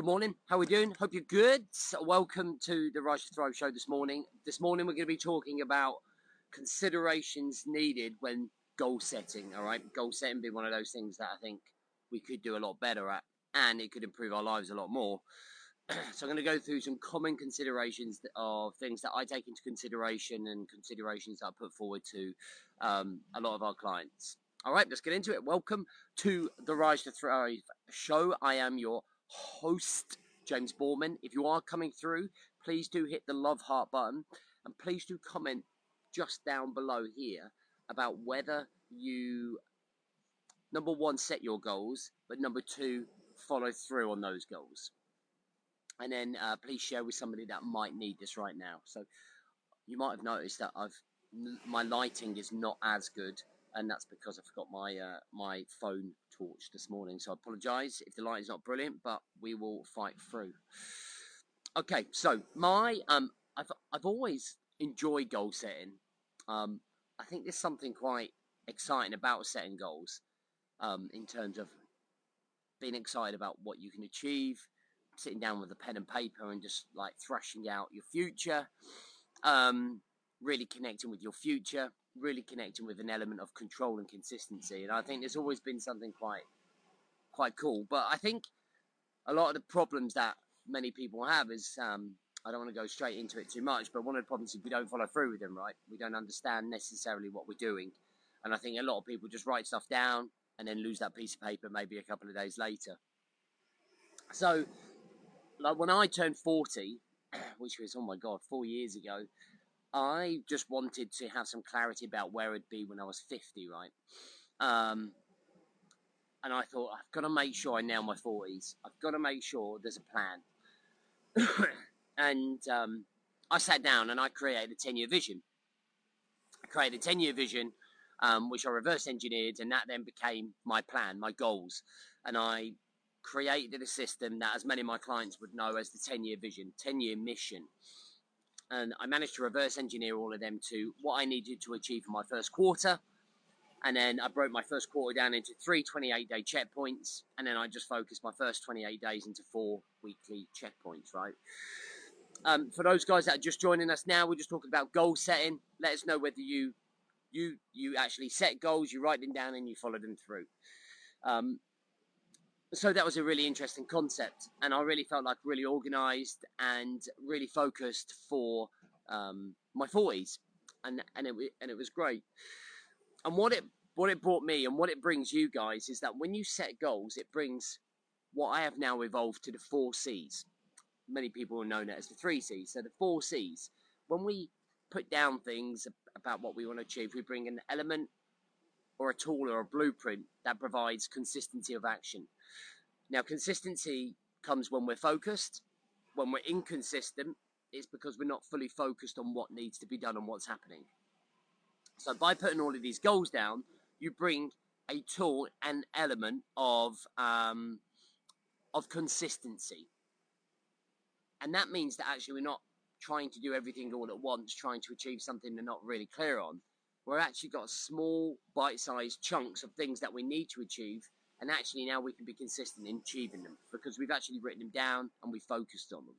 Good morning. How are we doing? Hope you're good. Welcome to the Rise to Thrive show this morning. This morning we're going to be talking about considerations needed when goal setting. All right, goal setting being one of those things that I think we could do a lot better at, and it could improve our lives a lot more. so I'm going to go through some common considerations of things that I take into consideration and considerations that I put forward to um, a lot of our clients. All right, let's get into it. Welcome to the Rise to Thrive show. I am your host, James Borman. If you are coming through, please do hit the love heart button and please do comment just down below here about whether you, number one, set your goals, but number two, follow through on those goals. And then uh, please share with somebody that might need this right now. So you might have noticed that I've my lighting is not as good and that's because I forgot my uh, my phone this morning. So I apologise if the light is not brilliant, but we will fight through. Okay, so my um, I've I've always enjoyed goal setting. Um, I think there's something quite exciting about setting goals, um, in terms of being excited about what you can achieve, sitting down with a pen and paper and just like thrashing out your future, um, really connecting with your future really connecting with an element of control and consistency. And I think there's always been something quite quite cool. But I think a lot of the problems that many people have is um, I don't want to go straight into it too much, but one of the problems is we don't follow through with them, right? We don't understand necessarily what we're doing. And I think a lot of people just write stuff down and then lose that piece of paper maybe a couple of days later. So, like when I turned 40, which was, oh my God, four years ago, I just wanted to have some clarity about where I'd be when I was 50, right? Um, and I thought, I've got to make sure I nail my 40s. I've got to make sure there's a plan. and um, I sat down and I created a 10 year vision. I created a 10 year vision, um, which I reverse engineered, and that then became my plan, my goals. And I created a system that, as many of my clients would know, as the 10 year vision, 10 year mission and I managed to reverse engineer all of them to what I needed to achieve for my first quarter. And then I broke my first quarter down into three 28 day checkpoints. And then I just focused my first 28 days into four weekly checkpoints, right? Um, for those guys that are just joining us now, we're just talking about goal setting. Let us know whether you you you actually set goals, you write them down, and you follow them through. Um, so that was a really interesting concept and i really felt like really organized and really focused for um, my 40s and and it, and it was great. And what it what it brought me and what it brings you guys is that when you set goals it brings what i have now evolved to the four c's. Many people know that as the three c's. So the four c's. When we put down things about what we want to achieve we bring an element or a tool or a blueprint that provides consistency of action. Now, consistency comes when we're focused. When we're inconsistent, it's because we're not fully focused on what needs to be done and what's happening. So, by putting all of these goals down, you bring a tool an element of um, of consistency, and that means that actually we're not trying to do everything all at once, trying to achieve something they're not really clear on we're actually got small bite-sized chunks of things that we need to achieve and actually now we can be consistent in achieving them because we've actually written them down and we focused on them.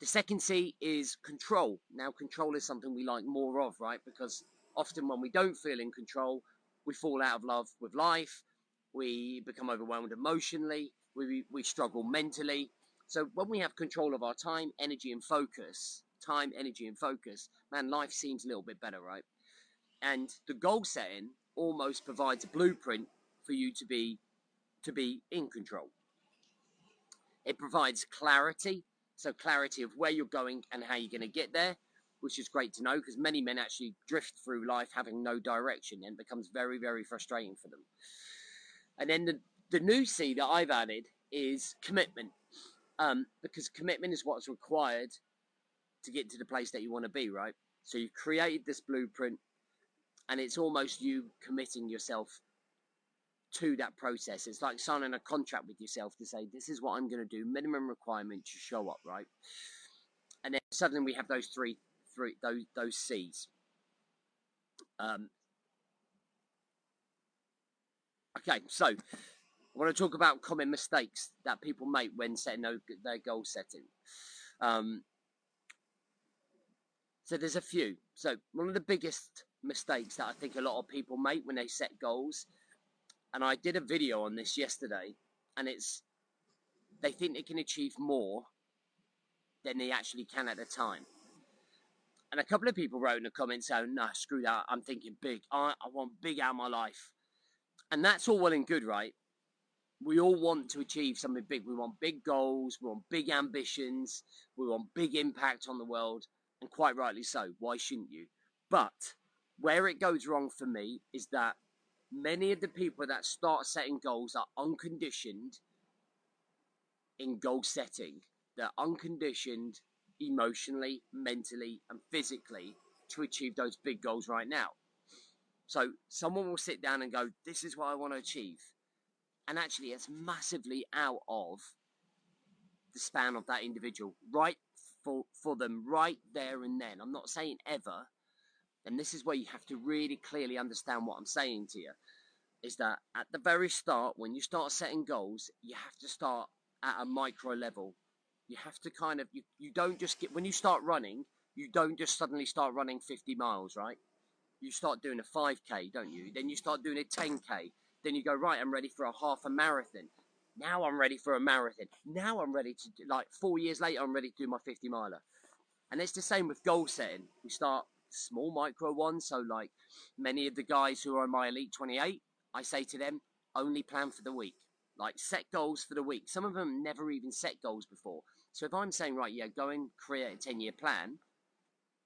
The second c is control. Now control is something we like more of right? Because often when we don't feel in control we fall out of love with life we become overwhelmed emotionally we, we struggle mentally. So when we have control of our time energy and focus time energy and focus man life seems a little bit better right and the goal setting almost provides a blueprint for you to be to be in control. It provides clarity, so clarity of where you're going and how you're going to get there, which is great to know because many men actually drift through life having no direction and becomes very very frustrating for them. And then the the new C that I've added is commitment, um, because commitment is what's required to get to the place that you want to be, right? So you've created this blueprint, and it's almost you committing yourself to that process. It's like signing a contract with yourself to say, this is what I'm going to do, minimum requirement to show up, right? And then suddenly we have those three, three those those C's. Um, okay, so I want to talk about common mistakes that people make when setting their goal setting. Um, so there's a few. So one of the biggest mistakes that I think a lot of people make when they set goals, and I did a video on this yesterday, and it's they think they can achieve more than they actually can at the time. And a couple of people wrote in the comments saying, no, screw that, I'm thinking big. I, I want big out of my life. And that's all well and good, right? We all want to achieve something big. We want big goals, we want big ambitions, we want big impact on the world, and quite rightly so. Why shouldn't you? But where it goes wrong for me is that many of the people that start setting goals are unconditioned in goal setting. They're unconditioned emotionally, mentally, and physically to achieve those big goals right now. So someone will sit down and go, This is what I want to achieve. And actually, it's massively out of the span of that individual, right for, for them, right there and then. I'm not saying ever. And this is where you have to really clearly understand what I'm saying to you is that at the very start, when you start setting goals, you have to start at a micro level. You have to kind of you, you don't just get when you start running you don't just suddenly start running 50 miles right? You start doing a 5k don't you? Then you start doing a 10k then you go right i'm ready for a half a marathon. Now i'm ready for a marathon. Now i'm ready to like four years later i'm ready to do my 50 miler. And it's the same with goal setting. We start small micro ones so like many of the guys who are in my elite 28 i say to them only plan for the week like set goals for the week some of them never even set goals before so if I'm saying, right, yeah, go and create a 10 year plan,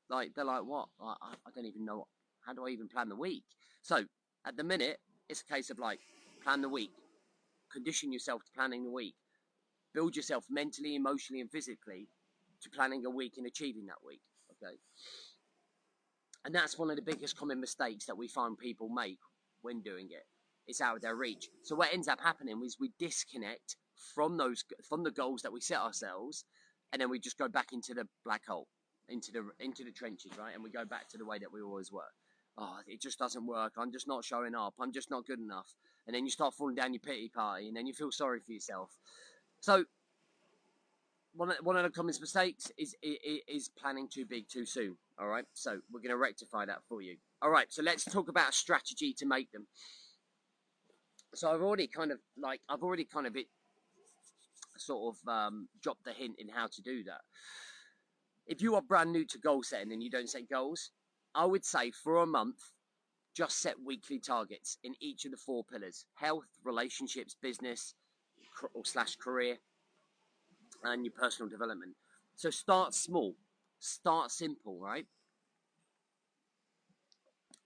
like they're like, what? I, I don't even know. How do I even plan the week? So at the minute, it's a case of like, plan the week, condition yourself to planning the week, build yourself mentally, emotionally, and physically to planning a week and achieving that week. Okay. And that's one of the biggest common mistakes that we find people make when doing it. It's out of their reach. So what ends up happening is we disconnect from those from the goals that we set ourselves, and then we just go back into the black hole, into the into the trenches, right? And we go back to the way that we always were. Oh, it just doesn't work. I'm just not showing up. I'm just not good enough. And then you start falling down your pity party, and then you feel sorry for yourself. So one of, one of the common mistakes is, is is planning too big too soon. All right, so we're going to rectify that for you. All right, so let's talk about a strategy to make them. So I've already kind of like I've already kind of it sort of um, drop the hint in how to do that. If you are brand new to goal setting and you don't set goals, I would say for a month, just set weekly targets in each of the four pillars health, relationships, business, or slash career, and your personal development. So start small, start simple, right?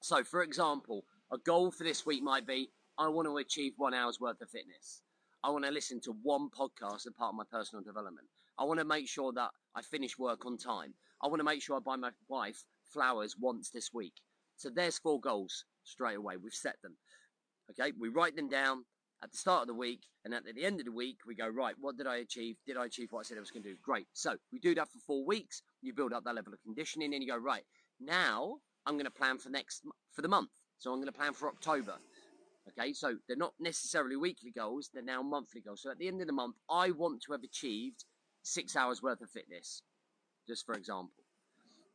So, for example, a goal for this week might be I want to achieve one hour's worth of fitness. I want to listen to one podcast as part of my personal development. I want to make sure that I finish work on time. I want to make sure I buy my wife flowers once this week. So there's four goals straight away. We've set them. Okay, we write them down at the start of the week, and at the end of the week, we go, right, what did I achieve? Did I achieve what I said I was going to do? Great. So we do that for four weeks. You build up that level of conditioning, and you go, right, now I'm going to plan for next for the month. So I'm going to plan for October. Okay, so they're not necessarily weekly goals, they're now monthly goals. So at the end of the month, I want to have achieved six hours worth of fitness, just for example.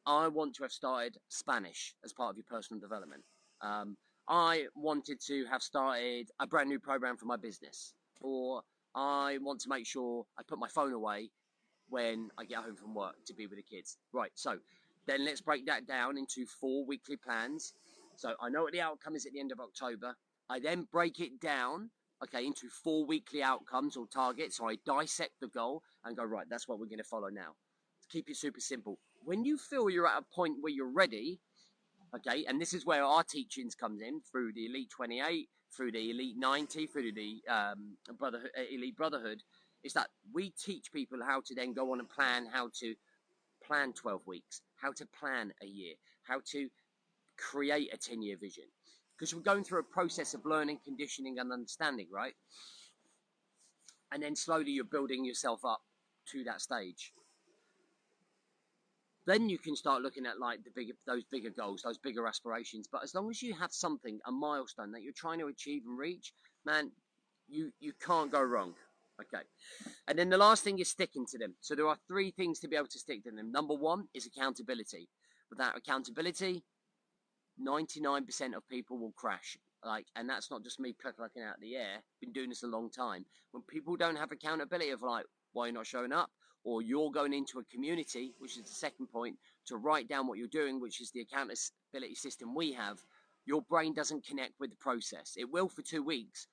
I want to have started Spanish as part of your personal development. Um, I wanted to have started a brand new program for my business, or I want to make sure I put my phone away when I get home from work to be with the kids. Right, so then let's break that down into four weekly plans. So I know what the outcome is at the end of October. I then break it down, okay, into four weekly outcomes or targets. So I dissect the goal and go, right, that's what we're going to follow now. Keep it super simple. When you feel you're at a point where you're ready, okay, and this is where our teachings comes in through the Elite 28, through the Elite 90, through the um, Brotherhood, uh, Elite Brotherhood, is that we teach people how to then go on and plan how to plan 12 weeks, how to plan a year, how to create a 10 year vision, because we're going through a process of learning, conditioning, and understanding, right? And then slowly you're building yourself up to that stage. Then you can start looking at like the bigger, those bigger goals, those bigger aspirations. But as long as you have something, a milestone that you're trying to achieve and reach, man, you you can't go wrong. Okay. And then the last thing is sticking to them. So there are three things to be able to stick to them. Number one is accountability. Without accountability, 99% of people will crash. Like, and that's not just me clucking out of the air. Been doing this a long time. When people don't have accountability of like, why you're not showing up, or you're going into a community, which is the second point, to write down what you're doing, which is the accountability system we have, your brain doesn't connect with the process. It will for two weeks,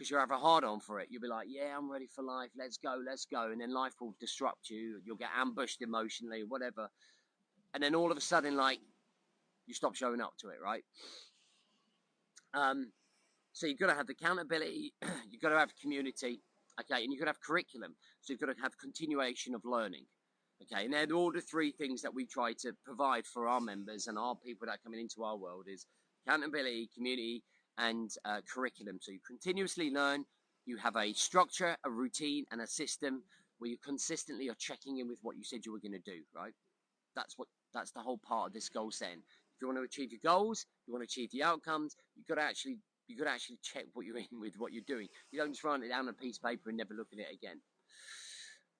because you have a hard on for it. You'll be like, yeah, I'm ready for life. Let's go, let's go. And then life will disrupt you. You'll get ambushed emotionally, whatever. And then all of a sudden, like, you stop showing up to it, right? Um, so you've got to have the accountability. you've got to have community. Okay, and you've got to have curriculum. So you've got to have continuation of learning. Okay, and they're all the three things that we try to provide for our members and our people that are coming into our world is accountability, community, and uh, curriculum. So you continuously learn, you have a structure, a routine, and a system where you consistently are checking in with what you said you were going to do, right? That's what that's the whole part of this goal setting. If you want to achieve your goals, you want to achieve the outcomes, you've got to actually you to actually check what you're in with what you're doing. You don't just write it down on a piece of paper and never look at it again.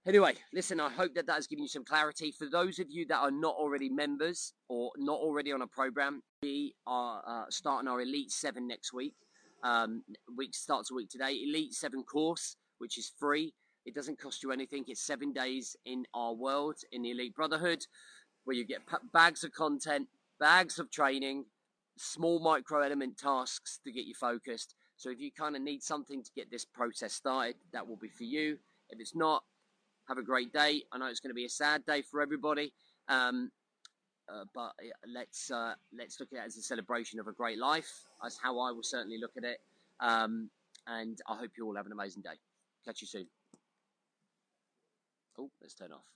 Anyway, listen, I hope that that has given you some clarity. For those of you that are not already members or not already on a program, we are uh, starting our Elite 7 next week. Um, week starts a week today. Elite 7 course, which is free. It doesn't cost you anything. It's seven days in our world, in the Elite Brotherhood, where you get bags of content, bags of training, small micro element tasks to get you focused. So if you kind of need something to get this process started, that will be for you. If it's not, have a great day. I know it's going to be a sad day for everybody, um, uh, but let's uh, let's look at it as a celebration of a great life. That's how I will certainly look at it. Um, and I hope you all have an amazing day. Catch you soon. Oh, let's turn off.